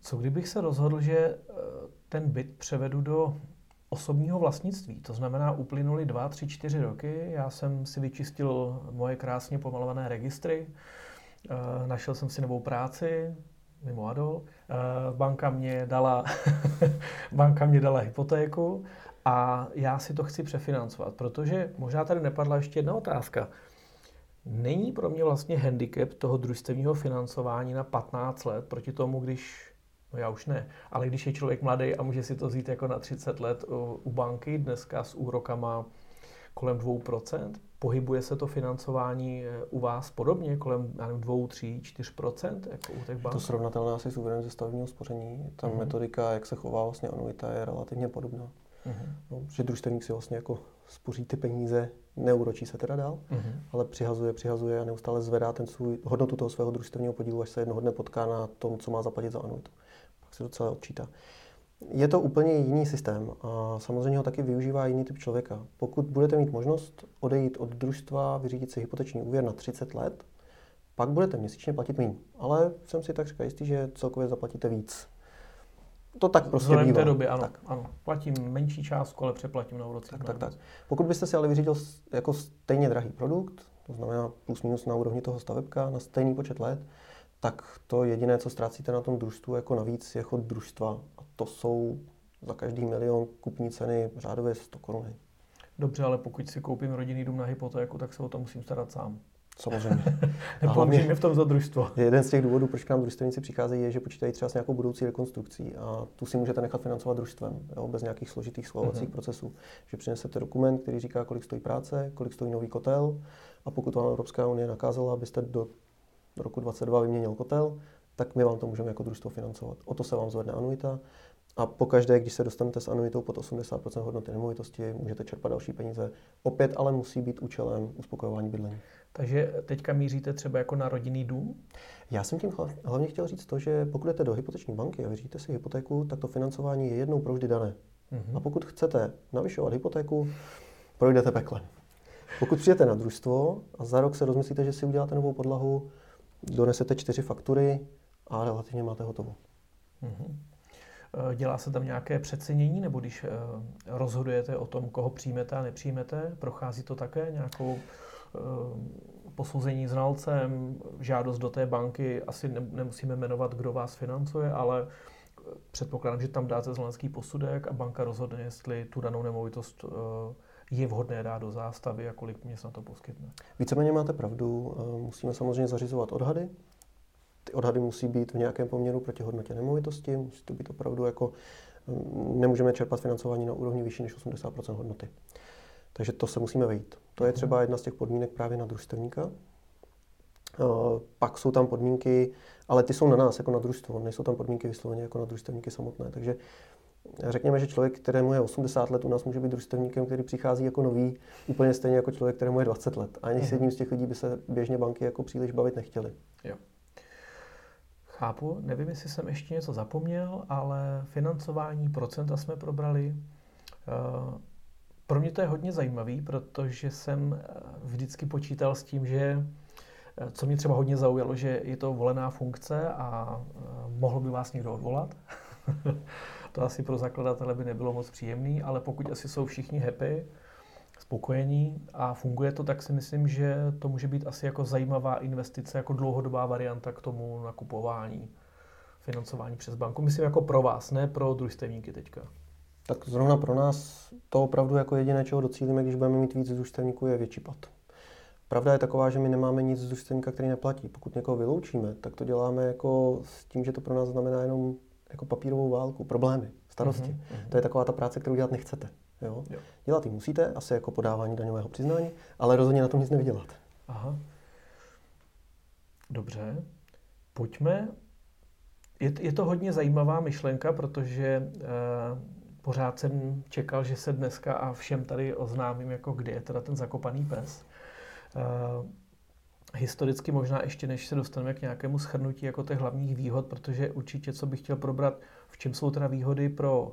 Co kdybych se rozhodl, že eh, ten byt převedu do osobního vlastnictví. To znamená, uplynuly dva, tři, čtyři roky, já jsem si vyčistil moje krásně pomalované registry, eh, našel jsem si novou práci, mimo Adol, eh, banka mě dala, banka mě dala hypotéku a já si to chci přefinancovat, protože možná tady nepadla ještě jedna otázka. Není pro mě vlastně handicap toho družstevního financování na 15 let proti tomu, když, no já už ne, ale když je člověk mladý a může si to vzít jako na 30 let u banky, dneska s úrokama kolem 2%, pohybuje se to financování eh, u vás podobně, kolem nevím, 2, 3, 4%, jako u těch bank? To srovnatelné asi s úvěrem ze stavebního spoření. Ta mm-hmm. metodika, jak se chová vlastně anuita, je relativně podobná. Uh-huh. No, že družstevník si vlastně jako spoří ty peníze, neuročí se teda dál, uh-huh. ale přihazuje, přihazuje a neustále zvedá ten svůj, hodnotu toho svého družstevního podílu, až se jednoho dne potká na tom, co má zaplatit za anuitu. Pak se to celé odčítá. Je to úplně jiný systém a samozřejmě ho taky využívá jiný typ člověka. Pokud budete mít možnost odejít od družstva, vyřídit si hypoteční úvěr na 30 let, pak budete měsíčně platit méně. Ale jsem si tak říkal jistý, že celkově zaplatíte víc to tak prostě Vzhledem bývá. té doby, ano, tak. ano. Platím menší částku, ale přeplatím na úroce. Tak, tak, tak. Pokud byste si ale vyřídil jako stejně drahý produkt, to znamená plus minus na úrovni toho stavebka, na stejný počet let, tak to jediné, co ztrácíte na tom družstvu jako navíc, je chod družstva. A to jsou za každý milion kupní ceny řádově 100 korun. Dobře, ale pokud si koupím rodinný dům na hypotéku, tak se o to musím starat sám. Samozřejmě. Nepomůžeme v tom za družstvo. Jeden z těch důvodů, proč k nám družstevníci přicházejí, je, že počítají třeba s nějakou budoucí rekonstrukcí a tu si můžete nechat financovat družstvem, jo, bez nějakých složitých schvalovacích uh-huh. procesů. Že přinesete dokument, který říká, kolik stojí práce, kolik stojí nový kotel a pokud vám Evropská unie nakázala, abyste do roku 2022 vyměnil kotel, tak my vám to můžeme jako družstvo financovat. O to se vám zvedne anuita a pokaždé, když se dostanete s anuitou pod 80% hodnoty nemovitosti, můžete čerpat další peníze. Opět ale musí být účelem uspokojování bydlení. Takže teďka míříte třeba jako na rodinný dům? Já jsem tím hlavně chtěl říct to, že pokud jdete do hypoteční banky a vyřídíte si hypotéku, tak to financování je jednou provždy dané. Mm-hmm. A pokud chcete navyšovat hypotéku, projdete peklem. Pokud přijete na družstvo a za rok se rozmyslíte, že si uděláte novou podlahu, donesete čtyři faktury a relativně máte hotovo. Mm-hmm. Dělá se tam nějaké přecenění, nebo když eh, rozhodujete o tom, koho přijmete a nepřijmete, prochází to také nějakou eh, posouzení znalcem, žádost do té banky, asi nemusíme jmenovat, kdo vás financuje, ale předpokládám, že tam dáte znalecký posudek a banka rozhodne, jestli tu danou nemovitost je vhodné dát do zástavy a kolik peněz na to poskytne. Víceméně máte pravdu. Musíme samozřejmě zařizovat odhady, ty odhady musí být v nějakém poměru proti hodnotě nemovitosti, musí to být opravdu jako, mm, nemůžeme čerpat financování na úrovni vyšší než 80% hodnoty. Takže to se musíme vejít. To je mhm. třeba jedna z těch podmínek právě na družstevníka. Pak jsou tam podmínky, ale ty jsou na nás jako na družstvo, nejsou tam podmínky vysloveně jako na družstevníky samotné. Takže Řekněme, že člověk, kterému je 80 let, u nás může být družstevníkem, který přichází jako nový, úplně stejně jako člověk, kterému je 20 let. A ani s mhm. jedním z těch lidí by se běžně banky jako příliš bavit nechtěli. Jo. Chápu, nevím, jestli jsem ještě něco zapomněl, ale financování procenta jsme probrali. Eh, pro mě to je hodně zajímavý, protože jsem eh, vždycky počítal s tím, že eh, co mě třeba hodně zaujalo, že je to volená funkce a mohl by vás někdo odvolat. to asi pro zakladatele by nebylo moc příjemný, ale pokud asi jsou všichni happy, spokojení a funguje to, tak si myslím, že to může být asi jako zajímavá investice, jako dlouhodobá varianta k tomu nakupování, financování přes banku. Myslím jako pro vás, ne pro družstevníky teďka. Tak zrovna pro nás to opravdu jako jediné, čeho docílíme, když budeme mít víc družstevníků, je větší plat. Pravda je taková, že my nemáme nic z družstevníka, který neplatí. Pokud někoho vyloučíme, tak to děláme jako s tím, že to pro nás znamená jenom jako papírovou válku, problémy, starosti. Mm-hmm. To je taková ta práce, kterou dělat nechcete. Jo? Jo. Dělat ji musíte, asi jako podávání daňového přiznání, ale rozhodně na tom nic nevydělat. Aha. Dobře. Pojďme. Je, je to hodně zajímavá myšlenka, protože eh, pořád jsem čekal, že se dneska a všem tady oznámím, jako kde je teda ten zakopaný pes. Eh, historicky možná ještě, než se dostaneme k nějakému schrnutí jako těch hlavních výhod, protože určitě, co bych chtěl probrat, v čem jsou teda výhody pro uh,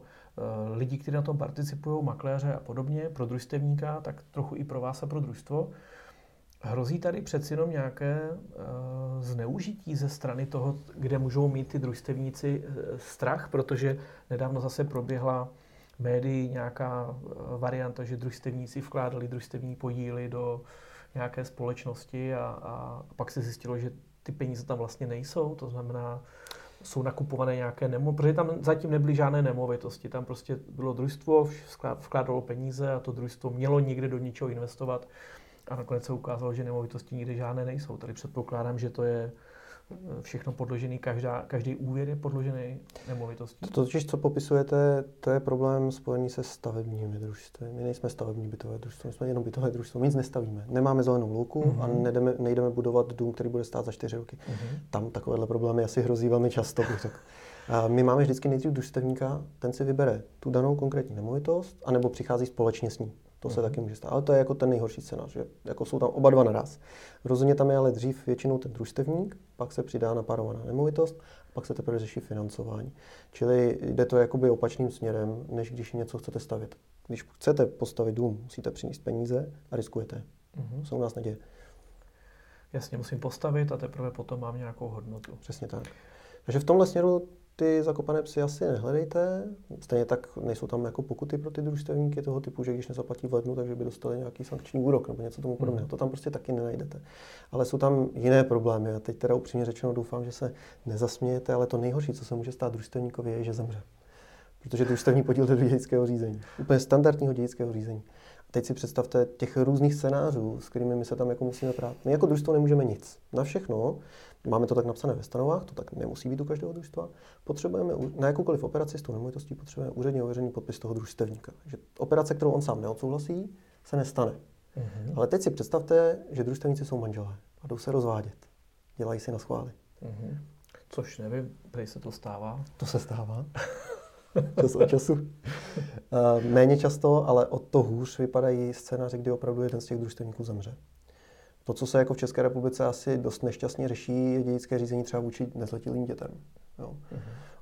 lidi, kteří na tom participují, makléře a podobně, pro družstevníka, tak trochu i pro vás a pro družstvo. Hrozí tady přeci jenom nějaké uh, zneužití ze strany toho, kde můžou mít ty družstevníci uh, strach, protože nedávno zase proběhla médií nějaká varianta, že družstevníci vkládali družstevní podíly do nějaké společnosti a, a pak se zjistilo, že ty peníze tam vlastně nejsou, to znamená, jsou nakupované nějaké nemo, protože tam zatím nebyly žádné nemovitosti, tam prostě bylo družstvo, vkládalo peníze a to družstvo mělo někde do něčeho investovat a nakonec se ukázalo, že nemovitosti nikde žádné nejsou. Tady předpokládám, že to je všechno podložený, každá, každý úvěr je podložený nemovitostí. To totiž, co popisujete, to je problém spojený se stavebními družstvy. My nejsme stavební bytové družstvo, my jsme jenom bytové družstvo, my nic nestavíme. Nemáme zelenou louku mm-hmm. a nejdeme, nejdeme budovat dům, který bude stát za čtyři roky. Mm-hmm. Tam takovéhle problémy asi hrozí velmi často, bych řekl. A my máme vždycky nejdřív družstevníka, ten si vybere tu danou konkrétní nemovitost, anebo přichází společně s ní. To se mm-hmm. taky může stát. Ale to je jako ten nejhorší scénář, že jako jsou tam oba dva naraz. Rozhodně tam je ale dřív většinou ten družstevník, pak se přidá napárovaná nemovitost, pak se teprve řeší financování. Čili jde to jakoby opačným směrem, než když něco chcete stavět. Když chcete postavit dům, musíte přinést peníze a riskujete. Mm-hmm. Se u nás neděje. Jasně, musím postavit a teprve potom mám nějakou hodnotu. Přesně tak. Takže v tomhle směru ty zakopané psy asi nehledejte. Stejně tak nejsou tam jako pokuty pro ty družstevníky toho typu, že když nezaplatí v lednu, takže by dostali nějaký sankční úrok nebo něco tomu podobného. Hmm. To tam prostě taky nenajdete. Ale jsou tam jiné problémy a teď teda upřímně řečeno doufám, že se nezasmějete, ale to nejhorší, co se může stát družstevníkovi, je, že zemře. Protože družstevní podíl do dědického řízení. Úplně standardního dědického řízení. Teď si představte těch různých scénářů, s kterými my se tam jako musíme prát. My jako družstvo nemůžeme nic. Na všechno Máme to tak napsané ve stanovách, to tak nemusí být u každého družstva. Potřebujeme na jakoukoliv operaci s tou nemovitostí potřebujeme úředně ověřený podpis toho družstevníka. Takže operace, kterou on sám neodsouhlasí, se nestane. Mm-hmm. Ale teď si představte, že družstevníci jsou manželé a jdou se rozvádět. Dělají si na schvály. Mm-hmm. Což nevím, prej se to stává. To se stává. Čas od času. Uh, méně často, ale o to hůř vypadají scénáře, kdy opravdu jeden z těch družstevníků zemře. To, co se jako v České republice asi dost nešťastně řeší, je dědické řízení třeba vůči nezletilým dětem. Jo. Uh-huh.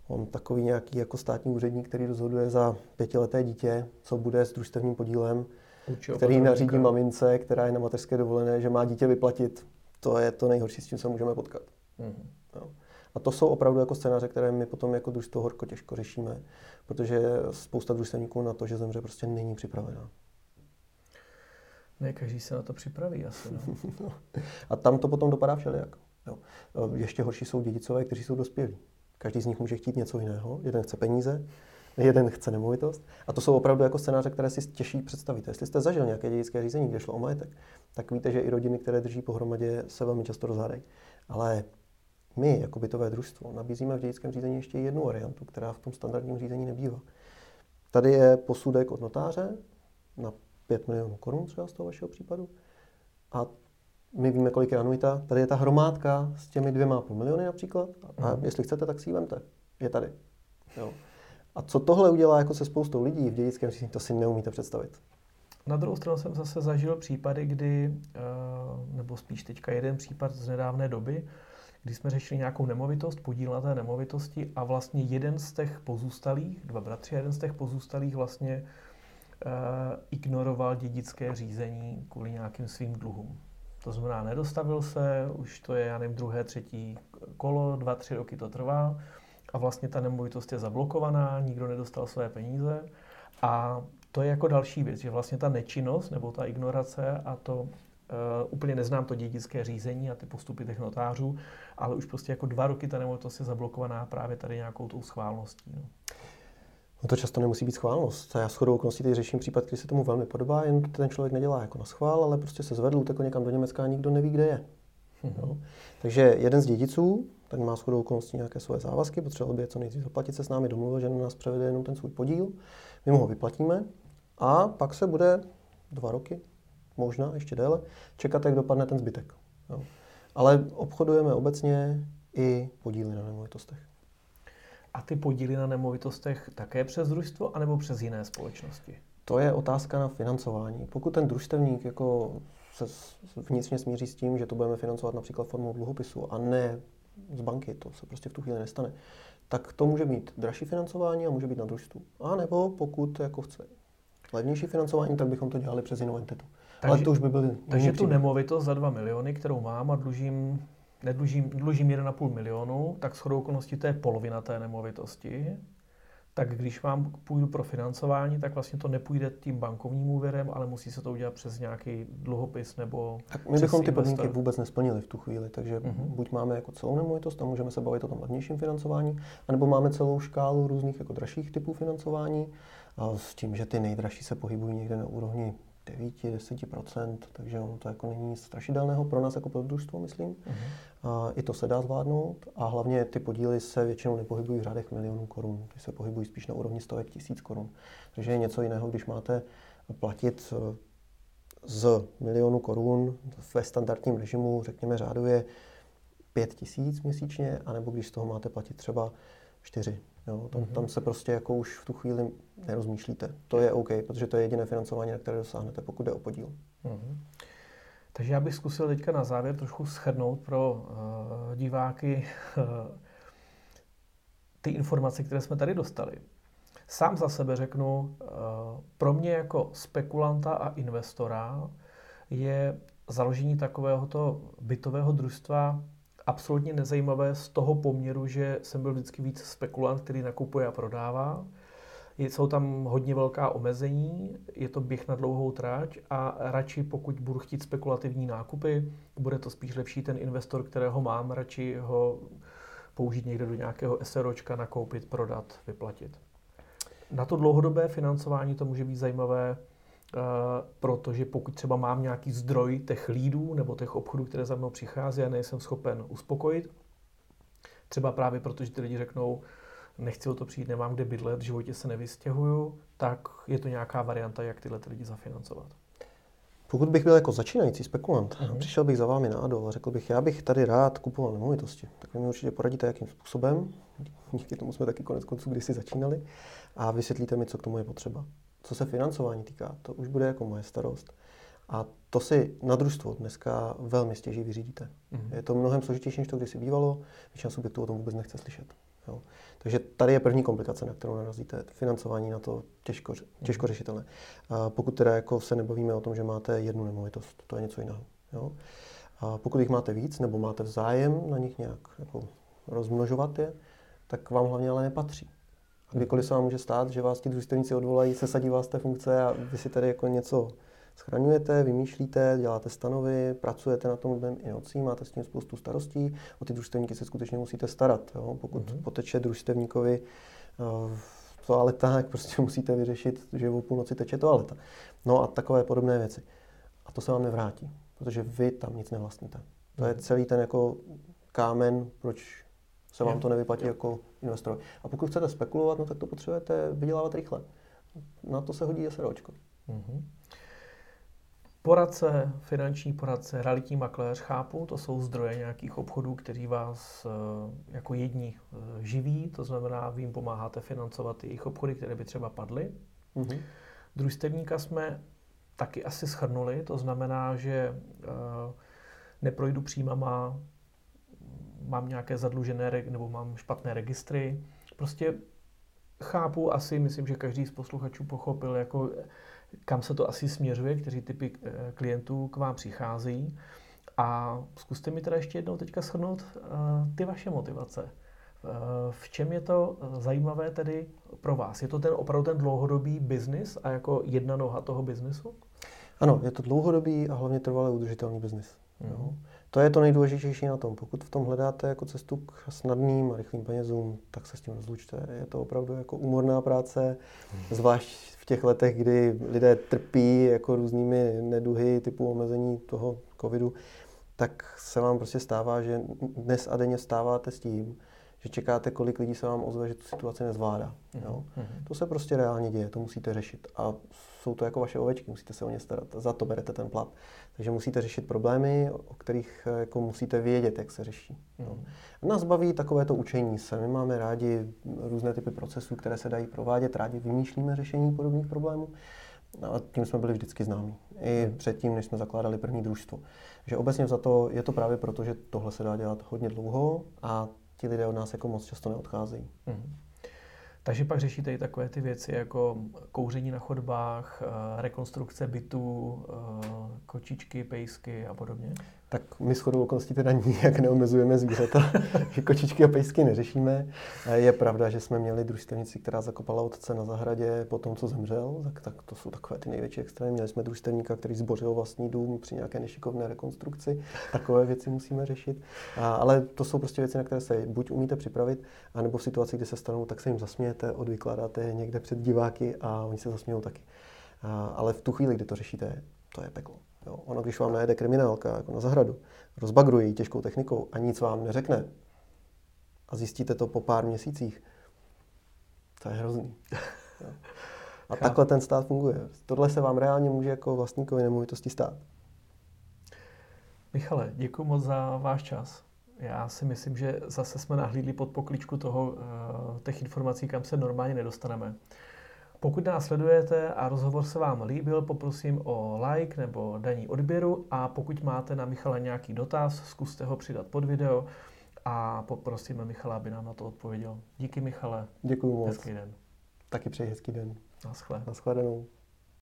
On takový nějaký jako státní úředník, který rozhoduje za pětileté dítě, co bude s družstevním podílem, Učil který nařídí mamince, která je na mateřské dovolené, že má dítě vyplatit. To je to nejhorší, s čím se můžeme potkat. Uh-huh. A to jsou opravdu jako scénáře, které my potom jako družstvo horko těžko řešíme, protože spousta družstevníků na to, že zemře, prostě není připravená. Ne, každý se na to připraví asi. No. a tam to potom dopadá všelijak. Jo. E, ještě horší jsou dědicové, kteří jsou dospělí. Každý z nich může chtít něco jiného. Jeden chce peníze, jeden chce nemovitost. A to jsou opravdu jako scénáře, které si těžší představit. Jestli jste zažil nějaké dědické řízení, kde šlo o majetek, tak víte, že i rodiny, které drží pohromadě, se velmi často rozhádají. Ale my, jako bytové družstvo, nabízíme v dědickém řízení ještě jednu variantu, která v tom standardním řízení nebývá. Tady je posudek od notáře na 5 milionů korun třeba z toho vašeho případu. A my víme, kolik je anuita. Tady je ta hromádka s těmi dvěma půl miliony například. A mm. jestli chcete, tak si ji vemte. Je tady. Jo. A co tohle udělá jako se spoustou lidí v dědickém řízení, to si neumíte představit. Na druhou stranu jsem zase zažil případy, kdy, eh, nebo spíš teďka jeden případ z nedávné doby, kdy jsme řešili nějakou nemovitost, podíl na té nemovitosti a vlastně jeden z těch pozůstalých, dva bratři, jeden z těch pozůstalých vlastně uh, ignoroval dědické řízení kvůli nějakým svým dluhům. To znamená, nedostavil se, už to je, já nevím, druhé, třetí kolo, dva, tři roky to trvá a vlastně ta nemovitost je zablokovaná, nikdo nedostal své peníze a to je jako další věc, že vlastně ta nečinnost nebo ta ignorace a to Uh, úplně neznám to dědické řízení a ty postupy těch notářů, ale už prostě jako dva roky ta nemovitost je zablokovaná právě tady nějakou tou schválností. No. No to často nemusí být schválnost. Já s chodou okolností teď řeším případ, který se tomu velmi podobá, jen ten člověk nedělá jako na schvál, ale prostě se zvedl, utekl někam do Německa a nikdo neví, kde je. Mm-hmm. No. Takže jeden z dědiců, ten má shodou okolností nějaké svoje závazky, potřeboval by je co nejdřív zaplatit, se s námi domluvil, že na nás převede jenom ten svůj podíl, my mu ho vyplatíme a pak se bude dva roky, možná ještě déle, čekat, jak dopadne ten zbytek. No. Ale obchodujeme obecně i podíly na nemovitostech. A ty podíly na nemovitostech také přes družstvo anebo přes jiné společnosti? To je otázka na financování. Pokud ten družstevník jako se vnitřně smíří s tím, že to budeme financovat například formou dluhopisu a ne z banky, to se prostě v tu chvíli nestane, tak to může být dražší financování a může být na družstvu. A nebo pokud jako chce levnější financování, tak bychom to dělali přes jinou entitu. Takže, Ale to už by byly Takže tu nemovitost za 2 miliony, kterou mám a dlužím nedlužím, dlužím 1,5 milionu, tak shodou okolností to je polovina té nemovitosti. Tak když vám půjdu pro financování, tak vlastně to nepůjde tím bankovním úvěrem, ale musí se to udělat přes nějaký dluhopis nebo Tak my bychom ty podmínky vůbec nesplnili v tu chvíli, takže uh-huh. buď máme jako celou nemovitost a můžeme se bavit o tom levnějším financování, anebo máme celou škálu různých jako dražších typů financování a s tím, že ty nejdražší se pohybují někde na úrovni 9-10%, takže ono to jako není nic strašidelného pro nás jako pro družstvo, myslím. Uh-huh. A I to se dá zvládnout a hlavně ty podíly se většinou nepohybují v řádech milionů korun, ty se pohybují spíš na úrovni stovek tisíc korun. Takže je něco jiného, když máte platit eh, z milionu korun ve standardním režimu, řekněme řádově 5 tisíc měsíčně, anebo když z toho máte platit třeba 4 Jo, tam, mm-hmm. tam se prostě jako už v tu chvíli nerozmýšlíte. To je OK, protože to je jediné financování, na které dosáhnete, pokud jde o podíl. Mm-hmm. Takže já bych zkusil teďka na závěr trošku shrnout pro uh, diváky uh, ty informace, které jsme tady dostali. Sám za sebe řeknu, uh, pro mě jako spekulanta a investora je založení takovéhoto bytového družstva absolutně nezajímavé z toho poměru, že jsem byl vždycky víc spekulant, který nakupuje a prodává. Jsou tam hodně velká omezení, je to běh na dlouhou trať a radši pokud budu chtít spekulativní nákupy, bude to spíš lepší ten investor, kterého mám, radši ho použít někde do nějakého SROčka, nakoupit, prodat, vyplatit. Na to dlouhodobé financování to může být zajímavé protože pokud třeba mám nějaký zdroj těch lídů nebo těch obchodů, které za mnou přichází a nejsem schopen uspokojit, třeba právě protože ty lidi řeknou, nechci o to přijít, nemám kde bydlet, v životě se nevystěhuju, tak je to nějaká varianta, jak tyhle ty lidi zafinancovat. Pokud bych byl jako začínající spekulant, uh-huh. přišel bych za vámi na Adol a řekl bych, já bych tady rád kupoval nemovitosti, tak vy mi určitě poradíte, jakým způsobem, díky tomu jsme taky konec konců kdysi začínali, a vysvětlíte mi, co k tomu je potřeba. Co se financování týká, to už bude jako moje starost. A to si na družstvo dneska velmi stěží vyřídíte. Mm-hmm. Je to mnohem složitější, než to kdysi bývalo. Většina subjektů o tom vůbec nechce slyšet. Jo. Takže tady je první komplikace, na kterou narazíte. Financování na to těžko, těžko mhm. řešitelné. A pokud teda jako se nebavíme o tom, že máte jednu nemovitost, to je něco jiného. Jo. A pokud jich máte víc, nebo máte vzájem na nich nějak jako rozmnožovat je, tak vám hlavně ale nepatří. Kdykoliv se vám může stát, že vás ti družstevníci odvolají, sesadí vás té funkce a vy si tady jako něco schraňujete, vymýšlíte, děláte stanovy, pracujete na tom dnem i nocí, máte s tím spoustu starostí, o ty družstevníky se skutečně musíte starat. Jo? Pokud mm-hmm. poteče družstevníkovi uh, toaleta, tak prostě musíte vyřešit, že o půlnoci teče toaleta. No a takové podobné věci. A to se vám nevrátí, protože vy tam nic nevlastníte. To je mhm. celý ten jako kámen, proč se vám to nevyplatí jako investor. A pokud chcete spekulovat, no tak to potřebujete vydělávat rychle. Na to se hodí SROčko. Mm-hmm. Poradce, finanční poradce, realitní makléř, chápu, to jsou zdroje nějakých obchodů, kteří vás eh, jako jední eh, živí, to znamená, vy jim pomáháte financovat jejich obchody, které by třeba padly. Mm-hmm. Družstevníka jsme taky asi schrnuli, to znamená, že neprojdu příjmama, mám nějaké zadlužené nebo mám špatné registry. Prostě chápu asi, myslím, že každý z posluchačů pochopil, jako kam se to asi směřuje, kteří typy eh, klientů k vám přichází. A zkuste mi teda ještě jednou teďka shrnout uh, ty vaše motivace. Uh, v čem je to zajímavé tedy pro vás? Je to ten opravdu ten dlouhodobý biznis a jako jedna noha toho biznesu? Ano, je to dlouhodobý a hlavně trvalé udržitelný biznis. Mm. To je to nejdůležitější na tom. Pokud v tom hledáte jako cestu k snadným a rychlým penězům, tak se s tím rozlučte. Je to opravdu jako úmorná práce, zvlášť v těch letech, kdy lidé trpí jako různými neduhy typu omezení toho covidu, tak se vám prostě stává, že dnes a denně stáváte s tím, že čekáte, kolik lidí se vám ozve, že tu situaci nezvládá. Mm-hmm. Jo? Mm-hmm. To se prostě reálně děje, to musíte řešit. A jsou to jako vaše ovečky, musíte se o ně starat. Za to berete ten plat. Takže musíte řešit problémy, o kterých jako musíte vědět, jak se řeší. Mm. Nás baví takovéto učení se. My máme rádi různé typy procesů, které se dají provádět, rádi vymýšlíme řešení podobných problémů. A tím jsme byli vždycky známí. I mm. předtím, než jsme zakládali první družstvo. Že obecně za to je to právě proto, že tohle se dá dělat hodně dlouho a ti lidé od nás jako moc často neodcházejí. Mm. Takže pak řešíte i takové ty věci jako kouření na chodbách, eh, rekonstrukce bytů, eh, kočičky, pejsky a podobně? Tak my shodou okolností teda nijak neomezujeme zvířata, že kočičky a pejsky neřešíme. Je pravda, že jsme měli družstevnici, která zakopala otce na zahradě po tom, co zemřel, tak, tak to jsou takové ty největší extrémy. Měli jsme družstevníka, který zbořil vlastní dům při nějaké nešikovné rekonstrukci. Takové věci musíme řešit. A, ale to jsou prostě věci, na které se buď umíte připravit, anebo v situaci, kdy se stanou, tak se jim zasmějete, odvykládáte někde před diváky a oni se zasmějou taky. A, ale v tu chvíli, kdy to řešíte, to je peklo. Jo, ono, když vám najede kriminálka jako na zahradu, rozbagruje ji těžkou technikou a nic vám neřekne a zjistíte to po pár měsících, to je hrozný. Jo. A Chápu. takhle ten stát funguje. Tohle se vám reálně může jako vlastníkovi nemovitosti stát. Michale, děkuji moc za váš čas. Já si myslím, že zase jsme nahlídli pod pokličku toho, eh, těch informací, kam se normálně nedostaneme. Pokud nás sledujete a rozhovor se vám líbil, poprosím o like nebo daní odběru a pokud máte na Michala nějaký dotaz, zkuste ho přidat pod video a poprosíme Michala, aby nám na to odpověděl. Díky Michale. Děkuji moc. Hezký den. Taky přeji hezký den. Naschle. Naschledanou.